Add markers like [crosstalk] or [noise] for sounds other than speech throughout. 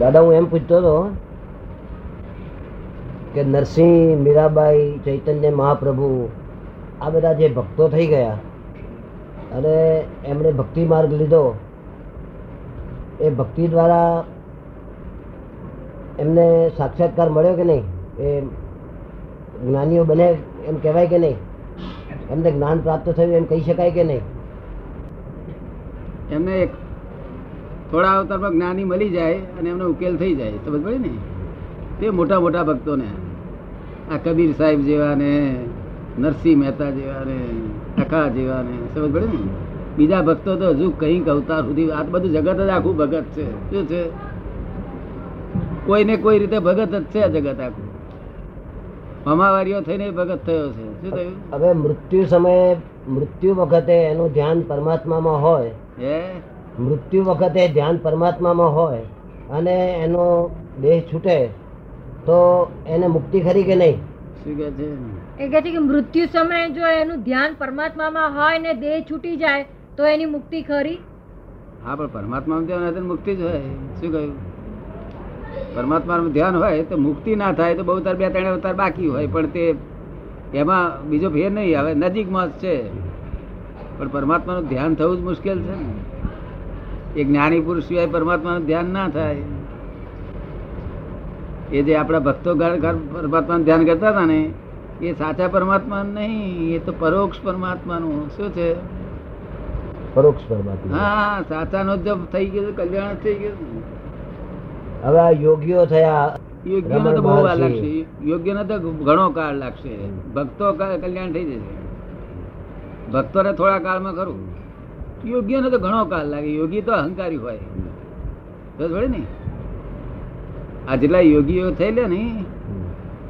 દાદા, હું એમ પૂછતો હતો કે નરસિંહ, મીરાબાઈ, ચૈતન્ય, મહાપ્રભુ આ બધા જે ભક્તો થઈ ગયા અને એમણે ભક્તિ માર્ગ લીધો, એ ભક્તિ દ્વારા એમને સાક્ષાત્કાર મળ્યો કે નહીં? એ જ્ઞાનીઓ બને એમ કહેવાય કે નહીં? એમને જ્ઞાન પ્રાપ્ત થયું એમ કહી શકાય કે નહીં? એમને થોડા અવતારમાં જ્ઞાની મળી જાય અને એમનો ઉકેલ થઈ જાય. સમજ પડી ને? તે મોટા મોટા ભક્તોને. આ કબીર સાહેબ જેવા ને નરસિંહ મહેતા જેવા ને ટકા જેવા ને સમજ પડે ને? બીજા ભક્તો તો હજુ કંઈક અવતાર સુધી આ બધું જગત જ આખું ભગત છે. શું છે? કોઈને કોઈ રીતે ભગત જ છે આ જગત આખું? હમાવારીઓ થઈને ભગત થયો છે. શું થયું? હવે મૃત્યુ સમયે મૃત્યુ વખતે એનું ધ્યાન પરમાત્મામાં હોય. હે? મૃત્યુ વખતે ધ્યાન પરમાત્મામાં હોય અને એનો દેહ છૂટે તો એને મુક્તિ ખરી કે નહીં? શું કે છે? એ કહે છે કે મૃત્યુ સમયે જો એનું ધ્યાન પરમાત્મામાં હોય ને દેહ છૂટી જાય તો એની મુક્તિ ખરી? હા પણ પરમાત્મા ધ્યાન મુક્તિ જ હોય. શું કહ્યું? પરમાત્માનું ધ્યાન હોય તો મુક્તિ ના થાય તો બહુ તાર બે ત્રણ અવતાર બાકી હોય પણ તે એમાં બીજો ફેર નહીં આવે. નજીકમાં જ છે. પણ પરમાત્માનું ધ્યાન થવું જ મુશ્કેલ છે ને. એ જ્ઞાની પુરુષ સિવાય પરમાત્માનું ધ્યાન ના થાય. એ જે આપણા ભક્તો પરમાત્માનું ધ્યાન કરતા હતા ને એ સાચા પરમાત્મા નહીં એ તો પરોક્ષ પરમાત્માનું. શું છે? પરોક્ષ પરમાત્મા. હા સાચાનો જ થઈ ગયો કલ્યાણ થઈ ગયું. હવે આ યોગ્યો થયા યોગ્યનો તો બહુ વાર લાગશે. યોગ્યનો તો ઘણો કાળ લાગશે. ભક્તો કલ્યાણ થઈ જશે. ભક્તોને થોડા કાળમાં ખરું. યોગ્યનો તો ઘણો કાળ લાગે. યોગી તો અહંકારી હોય. બસ ને. આ જેટલા યોગીઓ થયેલા ને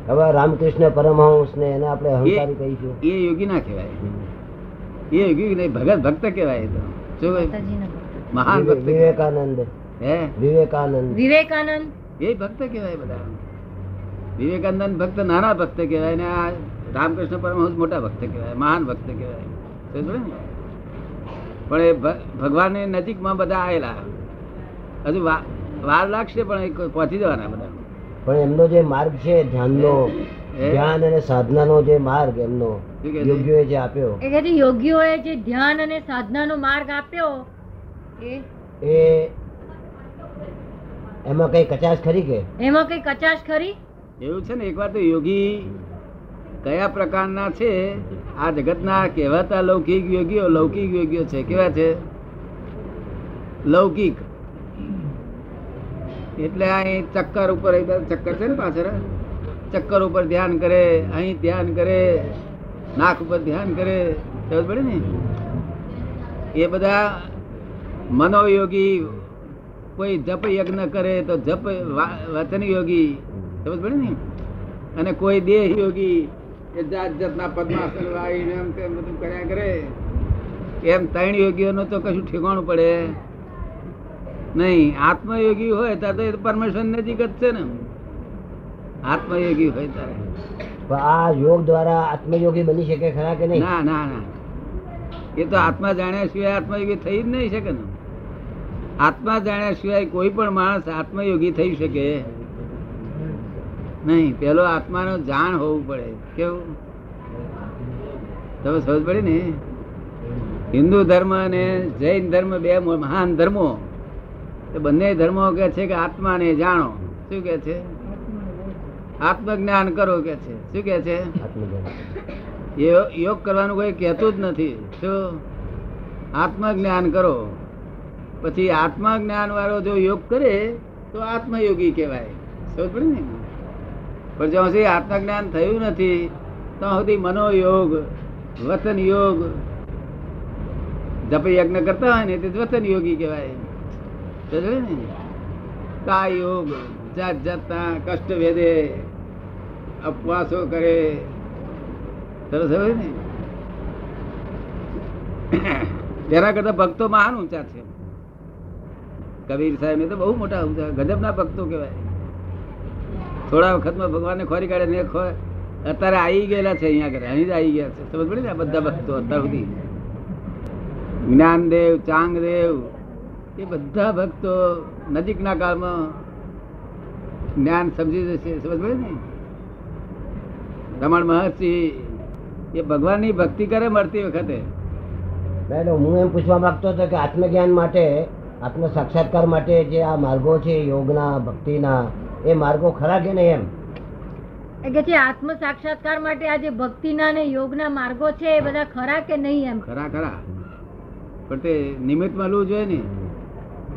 હવે રામકૃષ્ણ પરમહંસ ને એને આપણે અહંકારી કહીશું. એ યોગી ના કહેવાય. એ યોગી નહીં ભગત ભક્ત કહેવાય તો. શું કહ્યું? મહાન ભક્ત વિવેકાનંદ. હે? વિવેકાનંદ. વિવેકાનંદ. એ ભક્ત કહેવાય બધા. વિવેકાનંદ ભક્ત નાના ભક્ત કહેવાય ને આ રામકૃષ્ણ પરમહંસ મોટા ભક્ત કહેવાય મહાન ભક્ત કહેવાય. સમજ ને? પણ એ ભગવાન ભગવાનની નજીકમાં બધા આવેલા હજુ વાર લાગશે પણ પહોંચી જવાના બધા. પણ એમનો જે માર્ગ છે ધ્યાનનો? ધ્યાન અને સાધનાનો જે માર્ગ એમનો? યોગીઓએ જે આપ્યો. એ કહે છે યોગીઓએ જે ધ્યાન અને સાધનાનો માર્ગ આપ્યો એ? એ એમાં કઈ કચાશ ખરી કે? એમાં કઈ કચાશ ખરી? એવું છે ને એકવાર તો યોગી કયા પ્રકારના છે આ જગતના કહેવાતા લૌકિક યોગીઓ લૌકિક યોગીઓ છે. કેવા છે? લૌકિક. એટલે અહીં ચક્કર ઉપર ચક્કર છે ને પાછળ? ચક્કર ઉપર ધ્યાન કરે, અહીં ધ્યાન કરે, નાક ઉપર ધ્યાન કરે. સમજ પડે ને? એ બધા મનોયોગી કોઈ જપ યજ્ઞ કરે તો જપ વચન યોગી સમજ પડે ને? અને કોઈ દેહ યોગી એ જાત જાતના પદ્માસન વાળીને એમ તેમ બધું કર્યા કરે. એમ ત્રણ યોગીઓનો તો કશું ઠેકાણું પડે. નહીં આત્મયોગી હોય ત્યારે તો પરમેશ્વર નજીક જ છે ને. આત્મયોગી હોય ત્યારે. આ યોગ દ્વારા આત્મયોગી બની શકે ખરા કે નહીં? ના ના ના. એ તો આત્મા જાણ્યા સિવાય આત્મયોગી થઈ જ નહીં શકે ને. આત્મા જાણ્યા સિવાય કોઈ પણ માણસ આત્મયોગી થઈ શકે. નહીં, પેલો આત્માનો જાણ હોવું પડે. કેવું? તમે સમજ પડી ને? હિન્દુ ધર્મ અને જૈન ધર્મ બે મહાન ધર્મો. એ બંને ધર્મો કે છે કે આત્માને જાણો. શું કે છે? આત્મજ્ઞાન કરો કે છે. શું કે છે? યોગ કરવાનું કોઈ કહેતું જ નથી. શું? આત્મજ્ઞાન કરો. પછી આત્મજ્ઞાન વાળો જો યોગ કરે, તો આત્મયોગી કહેવાય. સમજ પડે ને? પણ જ્યાં સુધી આત્મજ્ઞાન થયું નથી, ત્યાં સુધી મનોયોગ વતન યોગ જપ યજ્ઞ કરતા હોય ને તે વતન યોગી કહેવાય ને? કા યોગ જાત જાતના કષ્ટ વેદે અપવાસો કરે. સરસ હવે ને? તેના કરતા ભક્તો મહાન ઊંચા છે. કબીર સાહેબ ને તો બહુ મોટા ઊંચા, ગજબના ભક્તો કહેવાય. થોડા વખતમાં ભગવાનને ખોરી કાઢે ને અત્યારે આવી ગયેલા છે અહીંયા આગળ, અહીં જ આવી ગયા છે. સમજ પડી ને બધા ભક્તો અત્યાર સુધી? જ્ઞાનદેવ, ચાંગદેવ, એ બધા ભક્તો નજીકના કાળમાં જ્ઞાન સમજી જશે, સમજ પડે ને? રમણ મહર્ષિ એ ભગવાનની ભક્તિ કરે મળતી વખતે. બેન, હું એમ પૂછવા માંગતો હતો કે આત્મજ્ઞાન માટે આત્મ સાક્ષાત્કાર માટે જે આ માર્ગો છે, યોગના, ભક્તિના એ માર્ગો ખરા કે નહીં એમ? કે છે આત્મ સાક્ષાત્કાર માટે આ જે ભક્તિના ને યોગના માર્ગો છે એ બધા ખરા કે નહીં એમ? ખરા ખરા. પણ તે નિમિત્ત મળવું જોઈએ ને.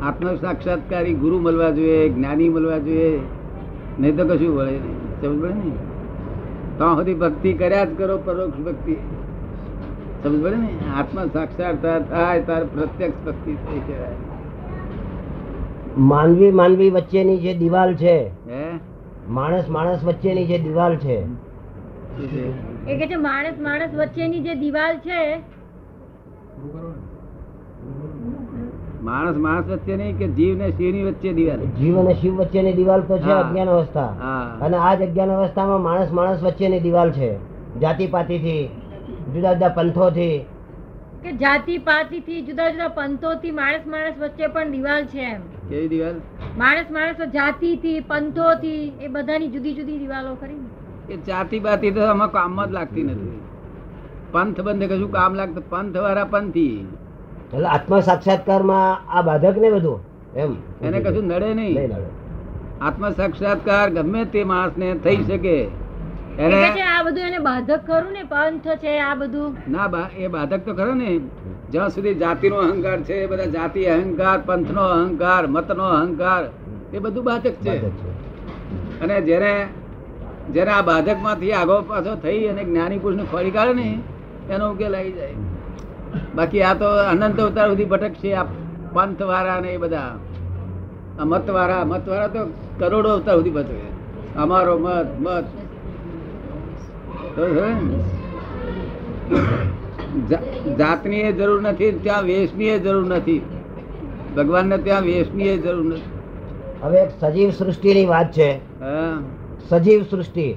આત્મ સાક્ષાત્કારી ગુરુ મળવા જોઈએ જ્ઞાની મળવા જોઈએ. નહીં તો કશું વળે નહીં. સમજ પડે ને? તો સુધી ભક્તિ કર્યા જ કરો પરોક્ષ ભક્તિ. સમજ પડે ને? આત્મ સાક્ષાત્કાર થાય તાર પ્રત્યક્ષ ભક્તિ થઈ કહેવાય માનવી માનવી વચ્ચેની જે દિવાલ છે માણસ માણસ વચ્ચેની જે દિવાલ છે. એ કે છે માણસ માણસ વચ્ચેની જે દિવાલ છે માણસ માણસ વચ્ચે નહીં કે જીવ ને શિવની વચ્ચે દિવાલ? જીવ અને શિવ વચ્ચેની દિવાલ તો છે અજ્ઞાન અવસ્થા. અને આ જ અજ્ઞાન અવસ્થામાં માણસ માણસ વચ્ચેની દિવાલ છે. જાતિ પાતિથી જુદા જુદા પંથો થી કે જાતિ પાતિ થી જુદા જુદા પંથો થી માણસ માણસ વચ્ચે પણ દિવાલ છે એમ. કેવી દિવાલ? માણસ માણસો જાતિ થી પંથો થી એ બધાની જુદી જુદી દિવાલો ખરી એ જાતિ બાતી તો આમાં કામમાં જ લાગતી નથી. પંથ બંધ કશું કામ લાગતું પંથ વાળા પંથી. એટલે આત્મ સાક્ષાત્કારમાં આ બાધક ને બધું? એમ? એને કશું નડે નહીં. આત્મા સાક્ષાત્કાર ગમે તે માણસ ને થઈ શકે. એને કે આ બધું એને બાધક ખરું ને પંથ છે આ બધું? ના બા- એ બાધક તો ખરો ને. જ્યાં સુધી જાતિનો અહંકાર છે એ બધા જાતિ અહંકાર પંથનો અહંકાર મતનો અહંકાર એ બધું બાધક છે. અને જેને જેને આ બાધકમાંથી આગો પાછો થઈ અને જ્ઞાની પુરુષને ફરી કાઢે ને એનો ઉકેલ આવી જાય. બાકી આ તો અનંત અવતાર સુધી ભટક છે આ પંથવાળા ને એ બધા. આ મતવાળા મતવાળા તો કરોડો અવતાર સુધી ભટકે. અમારો મત મત. જાતની એ જરૂર નથી ત્યાં વેશની એ જરૂર નથી. ભગવાનને ત્યાં વેશની એ જરૂર નથી. હવે એક સજીવ સૃષ્ટિની વાત છે. સજીવ સૃષ્ટિ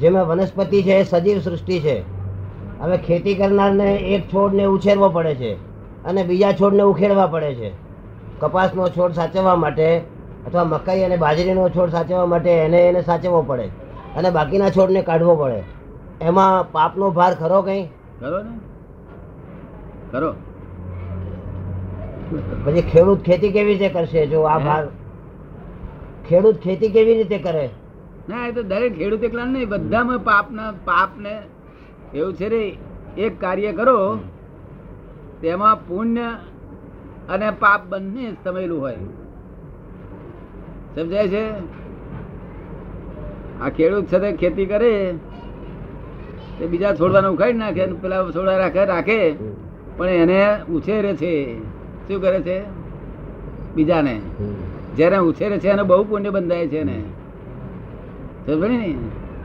જેમાં વનસ્પતિ છે એ સજીવ સૃષ્ટિ છે. હવે ખેતી કરનારને એક છોડને ઉછેરવો પડે છે અને બીજા છોડને ઉખેડવા પડે છે. કપાસનો છોડ સાચવવા માટે અથવા મકાઈ અને બાજરીનો છોડ સાચવવા માટે એને એને સાચવવો પડે. અને બાકીના છોડને કાઢવો પડે. એમાં પાપનો ભાર ખરો કંઈ? ખરો ને? કરો. પછી ખેડૂત ખેતી કેવી રીતે કરશે? જો આ? ભાર ખેડૂત ખેતી કેવી રીતે કરે? ના એ તો દરેક ખેડૂત એકલા નહીં બધામાં પાપ ના પાપ ને એવું છે રે એક કાર્ય કરો તેમાં પુણ્ય અને પાપ બંને સમેલું હોય. સમજાય છે? આ ખેડૂત છે તે ખેતી કરે તે બીજા છોડવાનું ઉખાડી નાખે પેલા છોડવા રાખે રાખે. પણ એને ઉછેરે છે. શું કરે છે? બીજાને. જ્યારે ઉછેરે છે એને બહુ પુણ્ય બંધાય છે ને સમજ્યો ને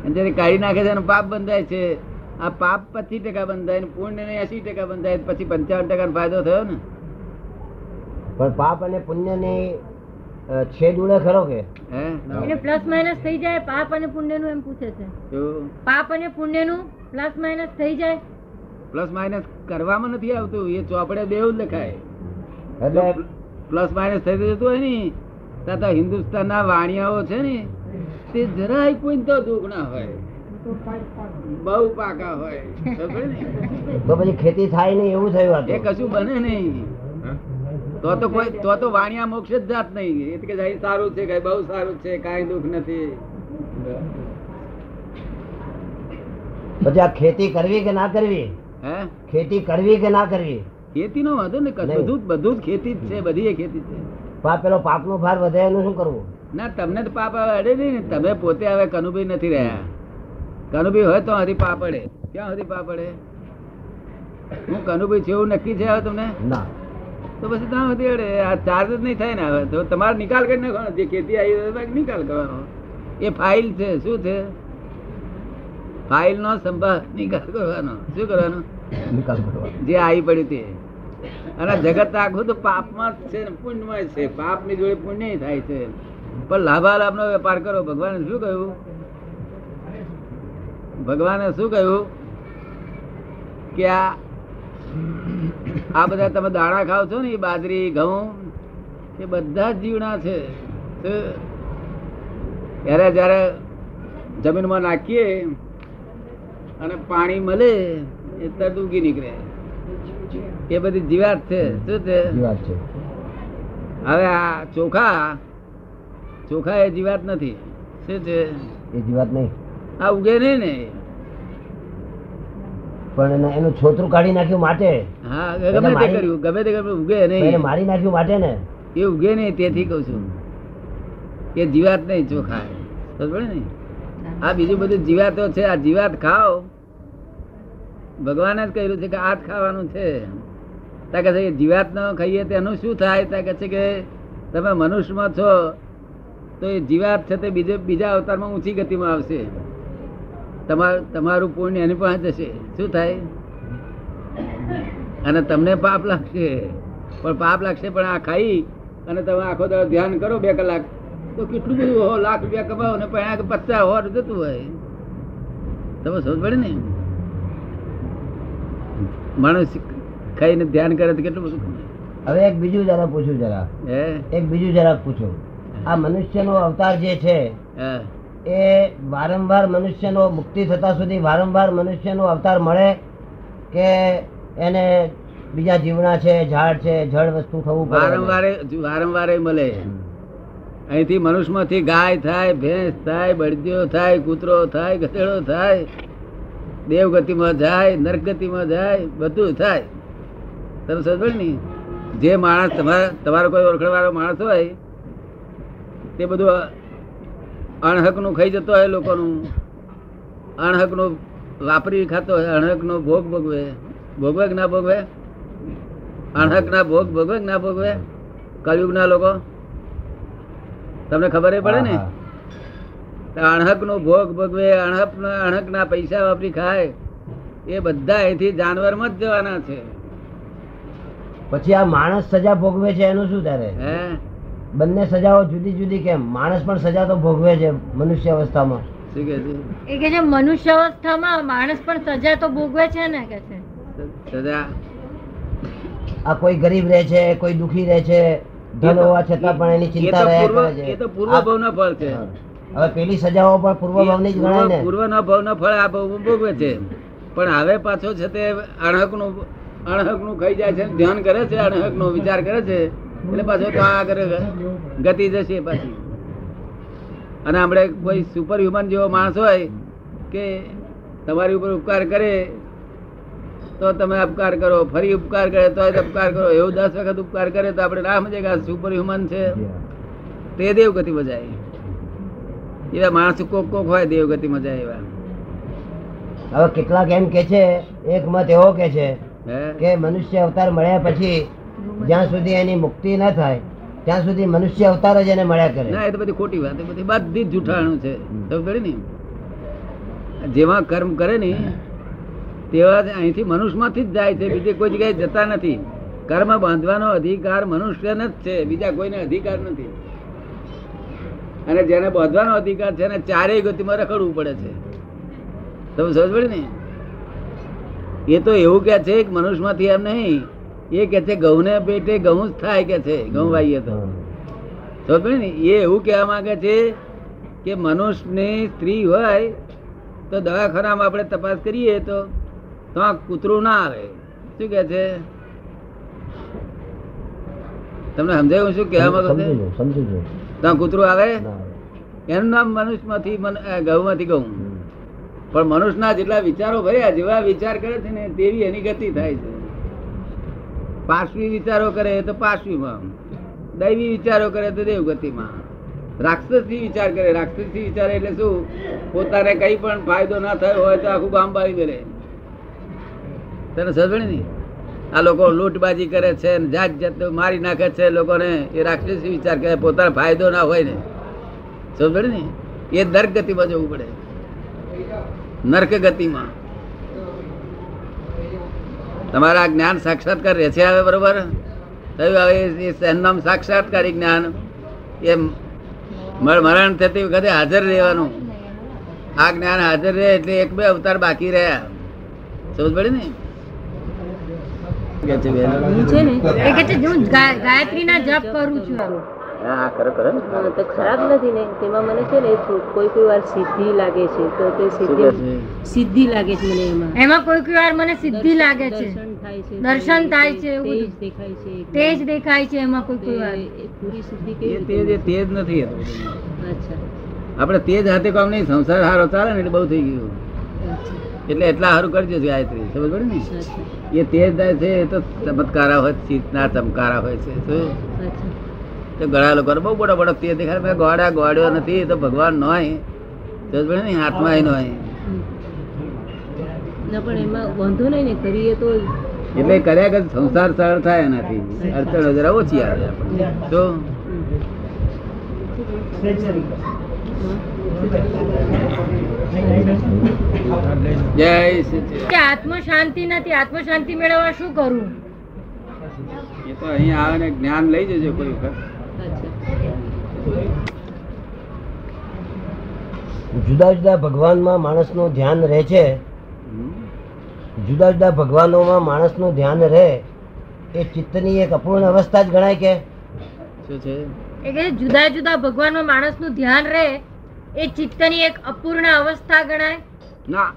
અને જ્યારે કાઢી નાખે છે એનું પાપ બંધાય છે. આ પાપ પચીસ ટકા બંધાય ને પુણ્ય ને એસી ટકા બંધાય પછી પંચાવન ટકા ફાયદો થયો ને? પણ પાપ અને પુણ્યની અ, છેદ ઉડે ખરો કે? એટલે પ્લસ માઇનસ થઈ જાય પાપ અને પુણ્યનું એમ પૂછે છે. પાપ અને પુણ્યનું પ્લસ માઇનસ થઈ જાય પ્લસ માઇનસ કરવામાં નથી આવતું એ ચોપડે દેવ જ લખાય. એટલે પ્લસ માઇનસ થઈ જતું હોય ને ત્યાં તો હિન્દુસ્તાનના વાણિયાઓ છે ને તે જરાય કોઈ તો દુઃખ ના હોય. બહુ પાકા હોય. તો પછી ખેતી થાય નહીં એવું થયું એ કશું બને નહીં. તો તો કોઈ તો તો વાણિયા મોક્ષ જ જાત નહીં. એ કે જાય સારું છે કઈ બહુ સારું છે કાઈ દુઃખ નથી. પછી આ ખેતી કરવી કે ના કરવી? હે? ખેતી કરવી કે ના કરવી? ખેતી નો વાંધો ને બધું બધું જ ખેતી જ છે બધી ખેતી છે. પાપ પેલો પાપનો ભાર વધે એનું શું કરવું? ના તમને તો પાપ અડે નહીં ને. તમે પોતે હવે કનુભાઈ નથી રહ્યા. કનુભાઈ હોય તો હરી પાપ અડે. ક્યાં સુધી પાપ અડે? હું કનુભાઈ છે એવું નક્કી છે હવે તમને? ના. તો પછી ત્યાં સુધી અડે. આ ચાર્જ જ નહીં થાય ને હવે. તો તમારે નિકાલ કરી નાખવાનો. જે ખેતી આવી હોય નિકાલ કરવાનો. એ ફાઇલ છે. શું છે? ફાઇલ નો સંભાળ નિકાલ કરવાનો. શું કરવાનો? નિકાલ કરવાનો જે આવી પડ્યું તે. અને જગત આખું તો પાપમાં જ છે ને પુણ્યમાં છે. પાપની જોડે પુણ્ય થાય છે. પણ લાભાલાભ નો વેપાર કરો. ભગવાને શું કહ્યું? ભગવાને શું કહ્યું? કે આ આ બધા તમે દાણા ખાવ છો ને, એ બાજરી, ઘઉં, એ બધા જ જીવના છે. ત્યારે જ્યારે જમીનમાં નાખીએ અને પાણી મળે એ તરત ઉગી નીકળે. એ બધી જીવાત છે. શું છે? જીવાત છે. હવે આ ચોખા ચોખા એ જીવાત નથી. શું છે? એ જીવાત નહીં. આ ઉગે નહીં ને પણ એને- છોતરું કાઢી નાખ્યું માટે હા ગમે તે કર્યું ગમે તે કર્યું ઉગે નહીં. મારી નાખ્યું માટે ને. એ ઉગે નહીં તેથી કઉ છું. એ જીવાત નહીં ચોખા સમજ ને? આ બીજું બધું જીવાતો છે આ જીવાત ખાઓ. ભગવાને જ કહ્યું છે કે આ ખાવાનું છે. ત્યાં કે જીવાત ન ખાઈએ તેનું શું થાય? ત્યાં કહે છે કે, તમે મનુષ્યમાં છો તો એ જીવાત છે તે બીજે, બીજા અવતારમાં ઊંચી ગતિમાં આવશે. તમારું તમારું પુણ્ય એની પાસે જશે. શું થાય? અને તમને પાપ લાગશે. પણ પાપ લાગશે પણ આ ખાઈ અને તમે આખો દાડો ધ્યાન કરો બે કલાક. તો કેટલું બધું હો, લાખ રૂપિયા કમાવો ને પણ આ પચાસ હોર જતું હોય. તમે સમજ પડે ને? માણસ ખાઈને ધ્યાન કરે તો કેટલું બધું હવે એક બીજું જરા પૂછ્યું જરા. એક બીજું જરા પૂછું. આ મનુષ્યનો અવતાર જે છે. એ વારંવાર મનુષ્યનો મુક્તિ થતા સુધી વારંવાર મનુષ્યનો અવતાર મળે કે એને બીજા જીવના છે ઝાડ છે જળ વસ્તુ થવું વારંવારે વારંવારે મળે. અહીંથી મનુષ્યમાંથી ગાય થાય ભેંસ થાય બળદિયો થાય કૂતરો થાય ગધેડો થાય. દેવગતિમાં જાય, નરગતિમાં જાય, બધું થાય. તમે સમજો ને? જે માણસ તમારા તમારો કોઈ ઓળખવાળો માણસ હોય, તે બધું અણહકનું ખાઈ જતો હોય લોકોનું. અણહકનું વાપરી ખાતો હોય, અણહકનો ભોગ ભોગવે. ભોગવે કે ના ભોગવે? અણહક ના ભોગ ભોગવે કે ના ભોગવે? કલયુગ લોકો? તમને ખબર પડે ને? અણહક નો ભોગ ભોગવે અણહક અણહક ના પૈસા વાપરી ખાય. એ બધા અહીંથી જાનવરમાં જ જવાના છે. પછી આ માણસ સજા ભોગવે છે એનું શું ત્યારે બંને સજાઓ જુદી જુદી કેમ? માણસ પણ સજા તો ભોગવે છે મનુષ્ય અવસ્થામાં એ કે છે મનુષ્ય અવસ્થામાં માણસ પણ સજા તો ભોગવે છે ને કે છે? સજા. આ કોઈ ગરીબ રહે છે કોઈ દુખી રહે છે ધન હોવા છતાં પણ એની ચિંતા રહે છે. એ તો પૂર્વ ભાવ ફળ છે. હવે પેલી સજાઓ પણ પૂર્વ ભાવની જ ગણાય ને. પૂર્વ ના ભાવ નો ફળ આ ભોગવે છે. પણ હવે પાછો છે તે અણહકનું અણહકનું ખાઈ જાય છે ધ્યાન કરે છે અણહક નો વિચાર કરે છે. એટલે પાછો તો આગળ ગતિ જશે પાછી. અને આપણે કોઈ સુપર હ્યુમન જેવો માણસ હોય કે તમારી ઉપર ઉપકાર કરે તો તમે ઉપકાર કરો. ફરી ઉપકાર કરે તો ઉપકાર કરો. એવું દસ વખત ઉપકાર કરે તો આપણે રામ જગા સુપર હ્યુમન છે તે દેવ ગતિ જાય એવા માણસ કોક કોક હોય દેવગતિ મજા એવા. હવે કેટલાક એમ કે છે એક મત એવો કે છે કે મનુષ્ય અવતાર મળ્યા પછી જ્યાં સુધી એની મુક્તિ ન થાય ત્યાં સુધી મનુષ્ય અવતાર જ એને મળ્યા કરે. ના એ તો બધી ખોટી વાત બધી બધી જૂઠાણું છે. ખબર ને? જેવા કર્મ કરે ને તેવા જ અહીંથી મનુષ્યમાંથી જ જાય છે બીજે કોઈ જગ્યાએ જતા નથી. કર્મ બાંધવાનો અધિકાર મનુષ્યને જ છે બીજા કોઈને અધિકાર નથી. અને જેને બાંધવાનો અધિકાર છે એને ચારેય ગતિમાં રખડવું પડે છે. તમે સમજ પડે ને? એ તો એવું કે છે એક મનુષ્યમાંથી એમ નહીં એ કે છે ઘઉંને પેટે ઘઉં જ થાય કે છે ઘઉં વાઈએ તો. સમજ પડે ને? એ એવું કહેવા માંગે છે કે મનુષ્યની સ્ત્રી હોય તો દવાખાનામાં આપણે તપાસ કરીએ તો તો આ કૂતરું ના આવે. શું કે છે? તમને સમજાયું શું કહેવા માંગો સમજી છે છું, સમજુ છું. તો આ કૂતરું આવે. એનું નામ મનુષ્યમાંથી માંથી ગૌ. પણ મનુષ્યના જેટલા વિચારો ભર્યા જેવા વિચાર કરે છે ને તેવી એની ગતિ થાય છે. પાર્શ્વી વિચારો કરે તો પાર્શ્વીમાં. દૈવી વિચારો કરે તો દેવ ગતિમાં. રાક્ષસી વિચાર કરે. રાક્ષસી વિચાર એટલે શું? પોતાને કઈ પણ ફાયદો ના થયો હોય તો આખું ગામ બાળી દે તને સમજણ ને આ લોકો લૂંટબાજી કરે છે જાત જાત મારી નાખે છે લોકોને. એ રાક્ષસી વિચાર કરે, પોતાનો ફાયદો ના હોય ને. સમજણ ને? એ નર્ક ગતિમાં જવું પડે. નર્ક ગતિમાં તમારા જ્ઞાન સાક્ષાત્કાર રહે છે હવે બરોબર? થયું હવે એ- સહેનામ સાક્ષાત્કારી જ્ઞાન. એ મરણ થતી વખતે હાજર રહેવાનું. આ જ્ઞાન હાજર રહે એટલે એક બે અવતાર બાકી રહ્યા. સમજ પડે ને? કે છે બેન? છે ને એ કે છે હું ગાયત્રી ના જપ કરું છું હા કરો કરો તો ખરાબ નથી ને. તેમાં મને છે ને કોઈ કોઈ વાર સિદ્ધિ લાગે છે. તો તે સિદ્ધિ સિદ્ધિ લાગે છે મને એમાં. એમાં કોઈક વાર મને સિદ્ધિ લાગે છે. દર્શન થાય છે દર્શન થાય છે, તેજ એવું દેખાય છે તેજ દેખાય છે એમાં કોઈ કોઈ વાર. પૂરી સિદ્ધિ એ તેજ નથી. અચ્છા. આપણે તેજ હાથે કામ નહીં સંસાર સારો ચાલે ને એટલે બહુ થઈ ગયું. એટલે એટલા સારું કરજો ગાયત્રી સમજ પડે ને? એ તેજ થાય છે એ તો ચમત્કારા હોય છે ચિત્તના ચમકારા હોય છે શું? તો ઘણા લોકો બહુ બડો બડો તેજ દેખાય મેં ગોડા ગોડ્યો નથી તો ભગવાન નોય. સમજ પડે ને? હાથમાં નોય. હમ. પણ એમાં વાંધો નહીં ને કરીએ તો એટલે કર્યા કે સંસાર સરળ થાય એનાથી. અડચણ જરા ઓછી આવે. તો જય સચિદાનંદ. આત્મ શાંતિ નથી આત્મ શાંતિ મેળવવા શું કરું? એ તો અહીં આવે ને જ્ઞાન લઈ જજો કોઈ વખત. જુદા જુદા ભગવાનમાં માણસનું ધ્યાન રહે છે. જુદા જુદા ભગવાનોમાં માણસનું ધ્યાન રહે એ ચિત્તની એક અપૂર્ણ અવસ્થા જ ગણાય કે? શું છે? કે જુદા જુદા ભગવાનમાં માણસનું ધ્યાન રહે એ ચિત્તની એક અપૂર્ણ અવસ્થા ગણાય? ના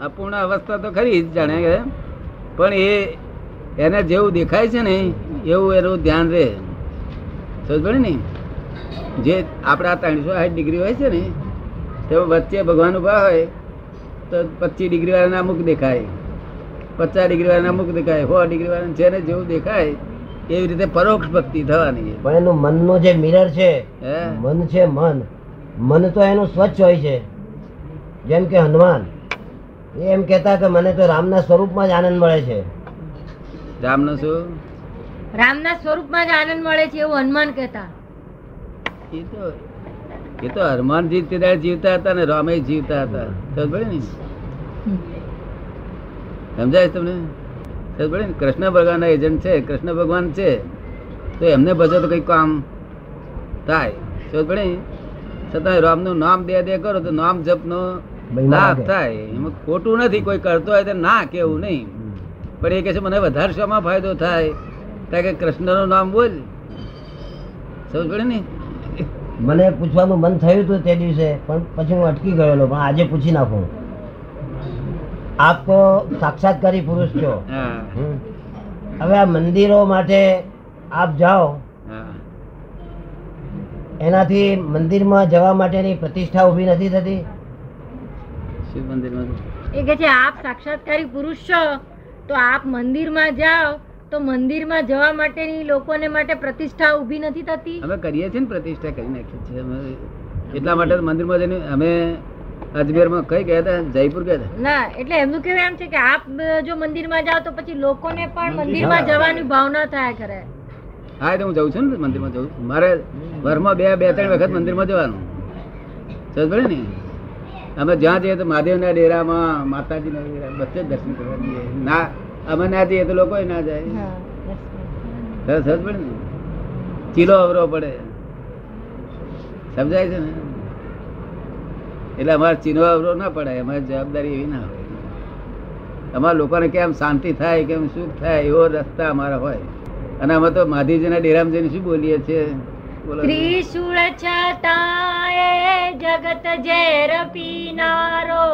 અપૂર્ણ અવસ્થા તો ખરી જ જાણે કે પણ એ એને જેવું દેખાય છે ને એવું એનું ધ્યાન રહે. સમજ પડે ને? જે આપણા ત્રણસો સાઠ ડિગ્રી હોય છે ને તેમાં વચ્ચે ભગવાન ઊભા હોય તો પચીસ ડિગ્રી વાળાના અમુક દેખાય પચાસ ડિગ્રી વાળાના અમુક દેખાય સો ડિગ્રી વાળાને છે ને જેવું દેખાય એવી રીતે પરોક્ષ ભક્તિ થવાની. પણ એનું મનનો જે મિરર છે હે? મન છે મન. મન તો એનું સ્વચ્છ હોય છે. જેમ કે હનુમાન. એ એમ કહેતા કે મને તો રામના સ્વરૂપમાં જ આનંદ મળે છે. રામનો શું? રામના સ્વરૂપમાં જ આનંદ મળે છે એવું હનુમાન કહેતા. એ તો એ તો હનુમાનજી ત્યારે જીવતા હતા ને રામે જીવતા હતા. સમજ ને? સમજાય તમને? સમજ ને? કૃષ્ણ ભગવાનના એજન્ટ છે કૃષ્ણ ભગવાન છે તો એમને ભજો તો કંઈક કામ થાય? સમજ પડે? ને? છતાં રામનું નામ દે દે કરો તો નામ જપનો લાભ થાય. એમાં ખોટું નથી કોઈ કરતો હોય તો ના કેવું નહીં. પણ એ કે છે મને વધારે શોમાં ફાયદો થાય. કારણ કે કૃષ્ણનું નામ બોલ. સમજ પડે ને? મને પૂછવાનું મન થયું હતું તે દિવસે પણ પછી હું અટકી ગયેલો પણ આજે પૂછી નાખું. આપ તો સાક્ષાત્કારી પુરુષ છો. હવે આ મંદિરો માટે આપ જાઓ. એનાથી મંદિરમાં જવા માટેની પ્રતિષ્ઠા ઊભી નથી થતી? શિવ મંદિરમાં? એ કે છે આપ સાક્ષાત્કારી પુરુષ છો તો આપ મંદિરમાં જાઓ તો મંદિરમાં જવા માટેની લોકોને માટે પ્રતિષ્ઠા ઊભી નથી થતી? અમે કરીએ છીએ ને પ્રતિષ્ઠા કરી નાખી છે અમે એટલા માટે મંદિરમાં જઈને અમે અજમેરમાં કઈ ગયા હતા? જયપુર ગયા હતા? ના એટલે એમનું કેવું એમ છે કે આપ જો મંદિરમાં જાઓ તો પછી લોકોને પણ મંદિરમાં જવાની ભાવના થયા કરે. હા એટલે હું જાઉં છું ને મંદિરમાં જાઉં મારે વર્ષમાં બે બે ત્રણ વખત મંદિરમાં જવાનું. સમજ ને? અમે જ્યાં જઈએ તો મહાદેવના ડેરામાં માતાજીના ડેરા બધે દર્શન કરવા જઈએ. ના અમે ના જઈએ તો લોકો ના જાય. સરસ સમજ પડે ને? ચીલો અવરો પડે. સમજાય છે ને? એટલે અમારે ચીનો અવરો ના પડે અમારી જવાબદારી એવી ના હોય. અમારા લોકોને કેમ શાંતિ થાય કેમ સુખ થાય એવો રસ્તા અમારા હોય. અને અમે તો માધીજીના ડેરામાં જઈને શું બોલીએ છીએ? ત્રિશુળ છતાંય જગત ઝેર પીનારો.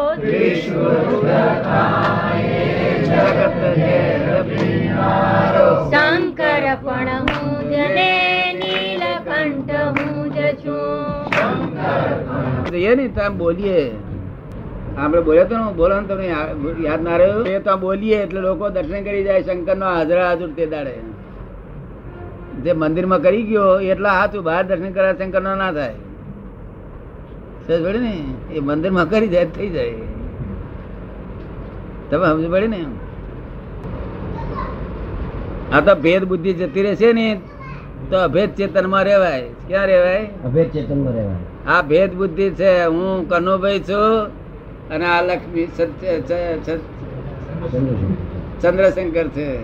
જગત ઝેર પીનારો. શંકર પણ હું જ ને નીલકંઠ હું જ છું. જઈએ ને તો આમ બોલીએ. આપણે બોલ્યો તો ને બોલો ને તમને યાદ ના રહ્યો? એ તો બોલીએ એટલે લોકો દર્શન કરી જાય શંકર નો હાજરા હાજર તે દાડે. જે મંદિરમાં કરી ગયો એટલા હાથું બહાર દર્શન કરવા શંકર ના થાય. ને? એ મંદિરમાં કરી જાય થઈ જાય. તમે સમજ પડે ને? આ તો ભેદ બુદ્ધિ જતી રહેશે ને તો અભેદ ચેતનમાં રહેવાય. ક્યાં રહેવાય? અભેદ ચેતનમાં રહેવાય. આ ભેદ બુદ્ધિ છે હું કનુભાઈ છું અને આ લક્ષ્મી. ચંદ્રશંકર છે.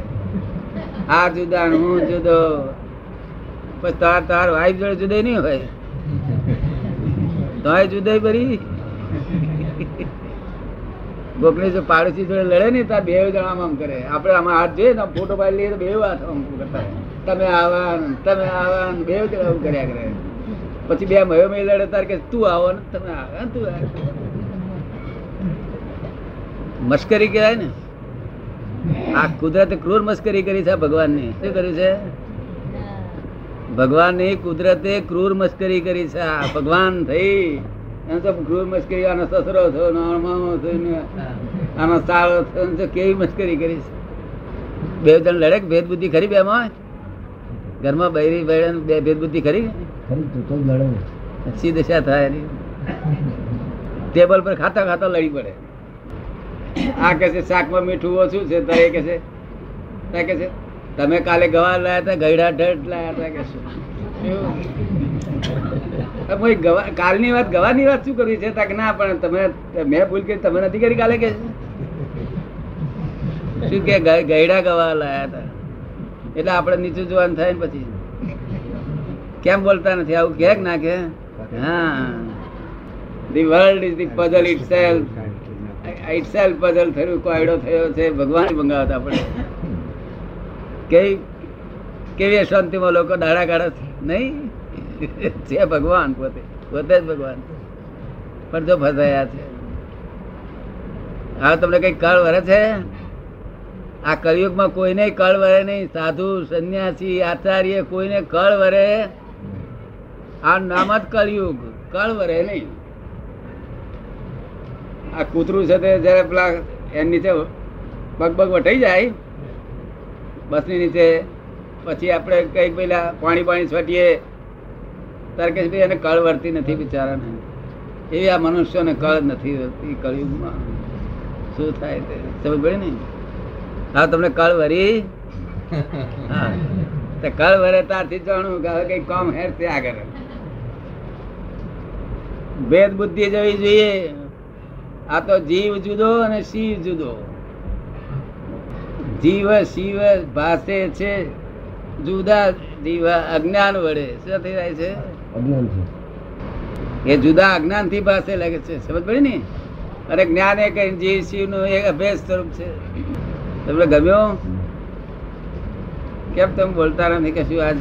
આ જુદા હું જુદો. પછી તાર તાર વાઈફ જોડે જુદાઈ નહીં હોય. તો જુદાઈ ભરી કોકની જો પાડોશી જોડે લડે ને તાર બે જણા આમ કરે. આપણે આમાં હાથ જોઈએ ને ફોટો પાડી લઈએ તો બે હાથ આમ કરતા તમે આવા તમે આવા બે જણા આવું કર્યા કરે. પછી બે મયો મય લડે, તાર કે તું આવો ને, તમે આવો તું. મશ્કરી કહેવાય ને. આ કુદરતે ક્રૂર મશ્કરી કરી છે ભગવાનની. શું કર્યું છે? ભગવાનની કુદરતે ક્રૂર મસ્કરી કરી છે. ભગવાન થઈ. એમ તો ક્રૂર મસ્કરી આનો સસરો થયો આનો આનો સાળો થયો કેવી મસ્કરી કરી છે? બે જણ લડે ભેદ બુદ્ધિ ખરી બેમાં ઘરમાં બૈરી બૈરન બે ભેદ બુદ્ધિ ખરી ખરી દશા થાય ટેબલ પર ખાતા ખાતા લડી પડે. આ કે છે શાકમાં મીઠું ઓછું છે તો એ કે છે? ત્યાં કે છે? તમે કાલે ગવાર લાયા હતા ગયડા ઢટ લાયા હતા કે કોઈ ગવા- કાલની વાત ગવાની વાત શું કરવી છે? તક ના પણ તમે મેં ભૂલ કરી તમે નથી કરી કાલે કે? શું કે ગય- ગયડા ગવા લાયા હતા? એટલે આપણે નીચું જોવાનું થાય ને પછી. કેમ બોલતા નથી? આવું કે ના કે? હા. The world is the puzzle itself itself puzzle થયું કોયડો થયો છે ભગવાન મંગાવતા આપણે કેવી કેવી અશાંતિમાં લોકો દાડા કાઢે? નહીં. છે ભગવાન પોતે પોતે જ ભગવાન પણ જો ફસાયા છે. હવે તમને કઈ કળ વરે છે? આ કળિયુગમાં કોઈને કળ વરે નહીં. સાધુ, સંન્યાસી, આચાર્ય, કોઈને કળ વરે. આ નામ જ કળિયુગ. કળ વરે નહીં. આ કૂતરું છે તે જયારે પેલા એની નીચે પગ પગ વટાઈ જાય બસની નીચે. પછી આપણે કંઈક પેલા પાણી પાણી છોટીએ. ત્યારે કે એને કળ વર્તી નથી બિચારાને. એવી આ મનુષ્યોને કળ નથી વર્તી કળિયુગમાં. શું થાય તે? સમજ પડે ને? હા, તમને કળ વરી હા. કળ વરે ત્યારથી જાણું કે હવે કઈ કામ હેર ત્યાં આગળ ભેદ બુદ્ધિ જવી જોઈએ. આ તો જીવ જુદો અને શિવ જુદો. જીવ શિવ ભાસે છે જુદા જીવ અજ્ઞાન વડે. શું થઈ જાય છે? અજ્ઞાન છે. એ જુદા અજ્ઞાનથી ભાસે લાગે છે. સમજ પડી ને? અરે જ્ઞાન એ કઈ જીવ શિવનું એક અભ્યાસ સ્વરૂપ છે. તમને ગમ્યો? કેમ તમે બોલતા નથી કશું આજ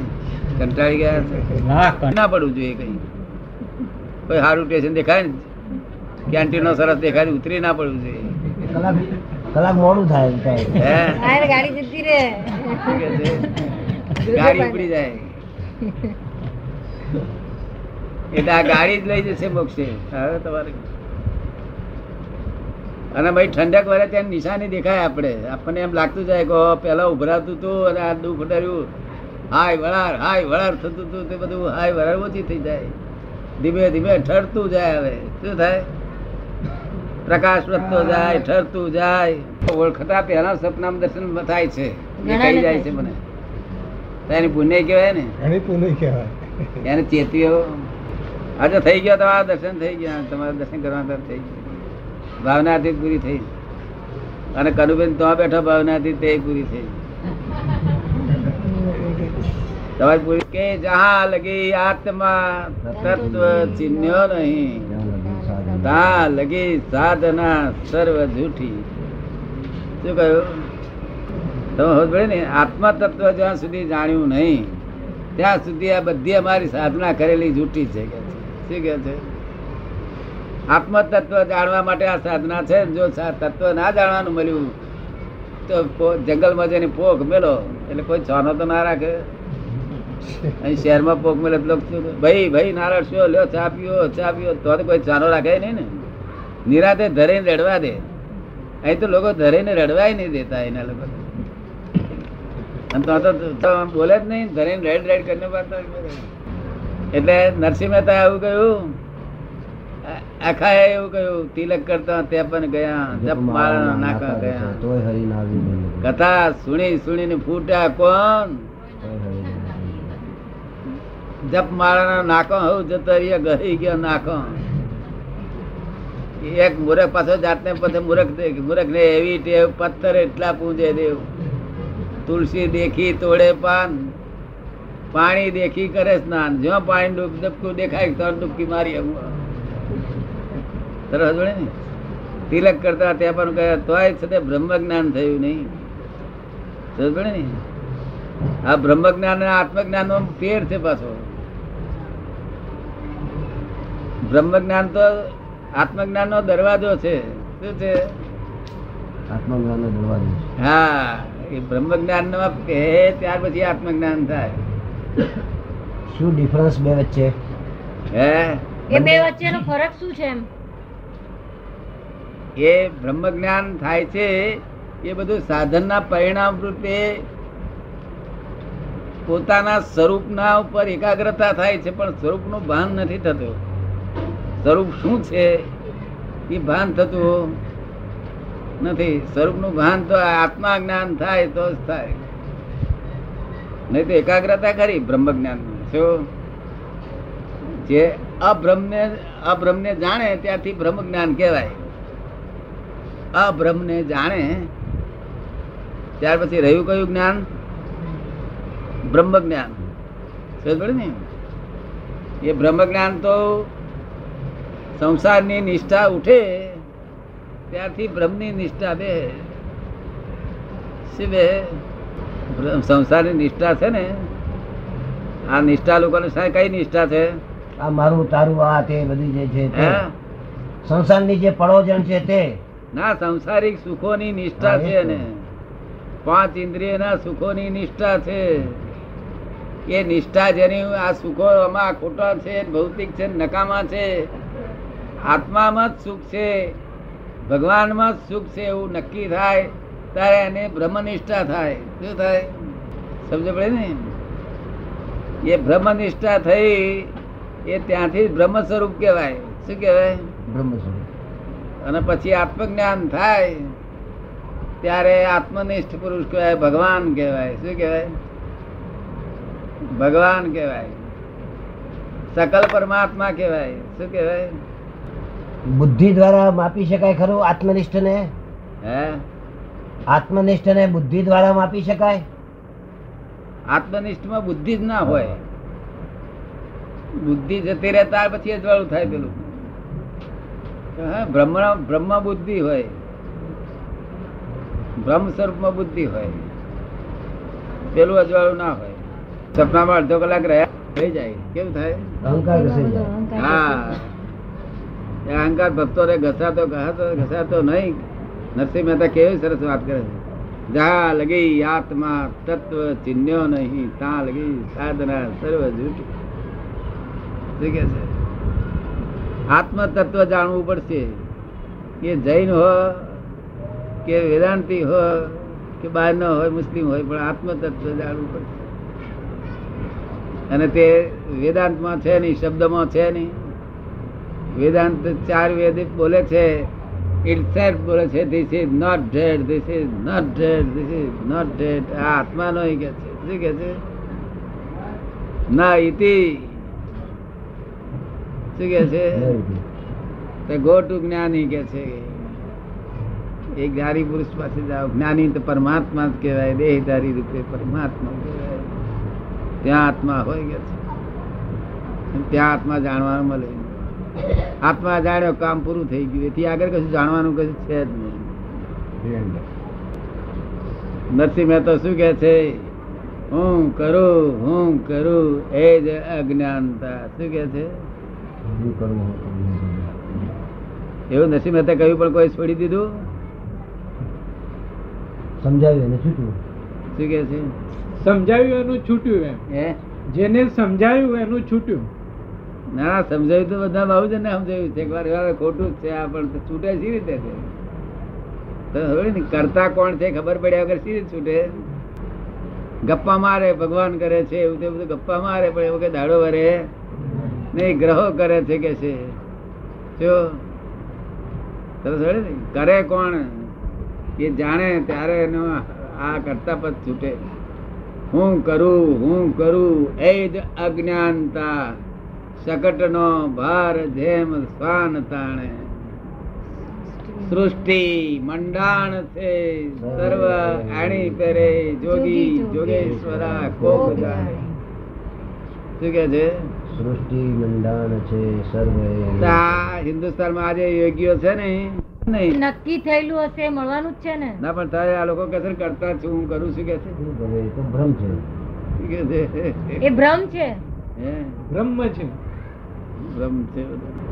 કંટાળી ગયા છે. ના પડવું જોઈએ કઈ. કોઈ સારું સ્ટેશન દેખાય ને? કેન્ટીન સરસ દેખાય ઉતરી ના પડવું જોઈએ. કલાક મોડું થાય એમ થાય. ગાડી જતી રે? [laughs] ગાડી ઉપડી જાય. એટલે આ ગાડી જ લઈ જશે મોક્ષે. હવે તમારે અને ભાઈ ઠંડક વરે ત્યાં નિશાની દેખાય આપણે. આપણને એમ લાગતું જાય કે પેલા ઉભરાતું હતું અને આ દુઃખ ડર્યું હાય વળાર હાય વળાર થતું હતું તે બધું હાય વળાર ઓછી થઈ જાય. ધીમે ધીમે ઠરતું જાય હવે. શું થાય? પ્રકાશ વધતો જાય ઠરતું જાય. ઓળખતા પહેલા સપનામાં દર્શન થાય છે. દેખાઈ જાય છે મને. એની પુણ્ય કહેવાય ને? એની પુણ્ય કહેવાય. એને ચેતીઓ. આજે થઈ ગયા તમારા દર્શન થઈ ગયા. તમારા દર્શન કરવા તરફ થઈ ગયા. ભાવનાથી પૂરી થઈ. અને કનુબેન તો બેઠો ભાવનાથી તે પૂરી થઈ. તમારી પૂરી કે જહા લગી આત્મા તત્વ ચિહ્ન્યો નહીં. તા લગી સાધના સર્વ જૂઠી. શું કહ્યું? તમે સમજ ને આત્મા તત્વ જ્યાં સુધી જાણ્યું નહીં, ત્યાં સુધી આ બધી અમારી સાધના કરેલી જૂઠી છે કે શું કે છે? આત્મ તત્વ જાણવા માટે આ સાધના છે જો તત્વ ના જાણવાનું મળ્યું, તો જંગલમાં જઈને પોખ મેલો, એટલે કોઈ છાનો તો ના રાખે. અહીં શહેરમાં પોક મળે? ભાઈ ભાઈ નારાયણ શું લ્યો ચા પીઓ ચા પીઓ. તો તો કોઈ ચાનો રાખે નહીં ને. નિરાતે ધરીને રડવા દે. અહીં તો લોકો ધરીને રડવાય નહીં દેતા એના લોકો. અને તો બોલે જ નહીં. ધરીને રેડ રેડ કરીને એટલે નરસિંહ મહેતા એવું કહ્યું. આખા એવું કહ્યું. તિલક કરતા તે પણ ગયા જપ માળા નાખા ગયા. કથા સુણી સુણીને ફૂટ્યા કોણ. જપ મારા નાકો હું જતો રહીએ ગહી ગયો નાકો એક મૂરખ પાછો જાતને પછી મૂરખ દેખ મૂરખ ને એવી ટેવ પથ્થર એટલા પૂજે દેવ. તુલસી દેખી તોડે પાન, પાણી દેખી કરે સ્નાન. જ્યાં પાણી ડૂબ, ડબકું દેખાય તો ડૂબકી મારી આવું. સરસ જોડે ને? તિલક કરતા ત્યાં પણ કહે, તોય છતાં બ્રહ્મ જ્ઞાન થયું નહીં. સરસ ને? આ બ્રહ્મ જ્ઞાન અને આત્મજ્ઞાન નો ફેર છે પાછો. બ્રહ્મ જ્ઞાન તો આત્મજ્ઞાન નો દરવાજો છે. શું છે? દરવાજો હા એ બ્રહ્મ જ્ઞાન નો કહે ત્યાર પછી આત્મજ્ઞાન થાય. શું ડિફરન્સ બે વચ્ચે? હે? એ બે વચ્ચેનો ફરક શું છે એમ? એ બ્રહ્મ જ્ઞાન થાય છે એ બધું સાધનના પરિણામ રૂપે પોતાના સ્વરૂપના ઉપર એકાગ્રતા થાય છે પણ સ્વરૂપનું ભાન નથી થતું. સ્વરૂપ શું છે? એ ભાન થતું નથી. સ્વરૂપનું ભાન તો આત્મા જ્ઞાન થાય તો જ થાય. નહીં તો એકાગ્રતા કરી બ્રહ્મ જ્ઞાન શું? જે અબ્રહ્મને અબ્રહ્મને જાણે ત્યારથી બ્રહ્મ જ્ઞાન કહેવાય. અબ્રહ્મને જાણે ત્યાર પછી રહ્યું કયું જ્ઞાન? બ્રહ્મ જ્ઞાન ને? એ બ્રહ્મ જ્ઞાન તો સંસારની નિષ્ઠા ઉઠે ત્યારથી બ્રહ્મની નિષ્ઠા બે. શું બે? સંસારની નિષ્ઠા છે ને? આ નિષ્ઠા લોકોને કઈ નિષ્ઠા છે? આ મારું તારું આ તે બધી જે છે તે. સંસારની જે પળોજણ છે તે. ના સંસારિક સુખોની નિષ્ઠા છે. ને પાંચ ઇન્દ્રિયના સુખોની નિષ્ઠા છે. એ નિષ્ઠા જેની આ સુખો આમાં ખોટા છે ભૌતિક છે નકામા છે. આત્મામાં જ સુખ છે ભગવાનમાં જ સુખ છે એવું નક્કી થાય ત્યારે એને બ્રહ્મનિષ્ઠા થાય. શું થાય? સમજ પડે ને? એ બ્રહ્મનિષ્ઠા થઈ એ ત્યાંથી બ્રહ્મ સ્વરૂપ કહેવાય. શું કહેવાય? બ્રહ્મ સ્વરૂપ અને પછી આત્મજ્ઞાન થાય ત્યારે આત્મનિષ્ઠ પુરુષ કહેવાય ભગવાન કહેવાય. શું કહેવાય? ભગવાન કહેવાય. સકલ પરમાત્મા કહેવાય. શું કહેવાય? બુદ્ધિ દ્વારા માપી શકાય ખરું આત્મનિષ્ઠને? હે? આત્મનિષ્ઠને બુદ્ધિ દ્વારા માપી શકાય? આત્મનિષ્ઠમાં બુદ્ધિ જ ના હોય. બુદ્ધિ જતી રહે ત્યાર પછી અજવાળું થાય પેલું. બ્રહ્મ બ્રહ્મ બુદ્ધિ હોય. બ્રહ્મ સ્વરૂપમાં બુદ્ધિ હોય. પેલું અજવાળું ના હોય. સપનામાં અડધો કલાક રહ્યા થઈ જાય. કેવું થાય? હા. એ અહંકાર ભક્તો ને ઘસાતો ઘસાતો નહીં. નરસિંહ મહેતા કેવી સરસ વાત કરે છે. જા લગી આત્મા તત્વ ચિહ્ન્યો નહીં, તા લગી સાધના સર્વ જૂઠ. ઠીક છે? આત્મ તત્વ જાણવું પડશે. કે જૈન હો, કે વેદાંતિ હો, કે બહારનો હોય, મુસ્લિમ હોય, પણ આત્મ તત્વ જાણવું પડશે. અને તે વેદાંતમાં છે નહીં, શબ્દમાં છે નહીં. વેદાંત ચાર વેદ બોલે છે. ઇટસેલ્ફ બોલે છે this is not dead this is not dead this is not dead આ આત્મા નો કે છે. શું કે છે? ના ઇતિ શું કે છે? ગો ટુ જ્ઞાની કે છે. એ જ્ઞાની પુરુષ પાસે જાઓ. જ્ઞાની તો પરમાત્મા જ કહેવાય. દેહધારી રૂપે પરમાત્મા કહેવાય. ત્યાં આત્મા હોય કે છે. ત્યાં આત્મા જાણવા મળે. આત્મા જાણ્યો કામ પૂરું થઈ ગયું. એથી આગળ કશું જાણવાનું કશું છે જ નહીં. નરસિંહ મહેતા શું કે છે? હું કરું હું કરું એ જ અજ્ઞાનતા. શું કે છે? એવું નરસિંહ મહેતા કહ્યું પણ કોઈ છોડી દીધું? સમજાવ્યું એને છૂટ્યું. શું કે છે? સમજાવ્યું એનું છૂટ્યું એમ. હે? જેને સમજાવ્યું એનું છૂટ્યું. ના, સમજાયું તો બધા બહુ જ સમજાયું છે. વાર ખોટું છે, આ પણ છૂટે સી રીતે છે? હવે ને કરતા કોણ છે? ખબર પડ્યા વગર સી છૂટે? ગપ્પા મારે, ભગવાન કરે છે, એવું તે બધું ગપ્પા મારે, પણ એવું કે દાડો વરે. નહીં ગ્રહો કરે છે કે છે? જો. ને? કરે કોણ? એ જાણે ત્યારે એનો આ કરતા પદ છૂટે. હું કરું હું કરું, એ જ અજ્ઞાનતા. શકટનો ભાર જેમ સ્વાન તાણે. સૃષ્ટિ મંડાણ છે સર્વ આણી પેરે જોગી જોગેશ્વરા કોક જાણે. શું કે છે? સૃષ્ટિ મંડાણ છે સર્વ તો આ હિન્દુસ્તાનમાં આજે યોગીઓ છે ને? નહીં. નક્કી થયેલું હશે એ મળવાનું જ છે ને? ના પણ તારે આ લોકો કે છે કરતા છું હું કરું છું કે છે? ભ્રમ છે. એ ભ્રમ છે? ભ્રમ છે. બ્રહ્મ છે.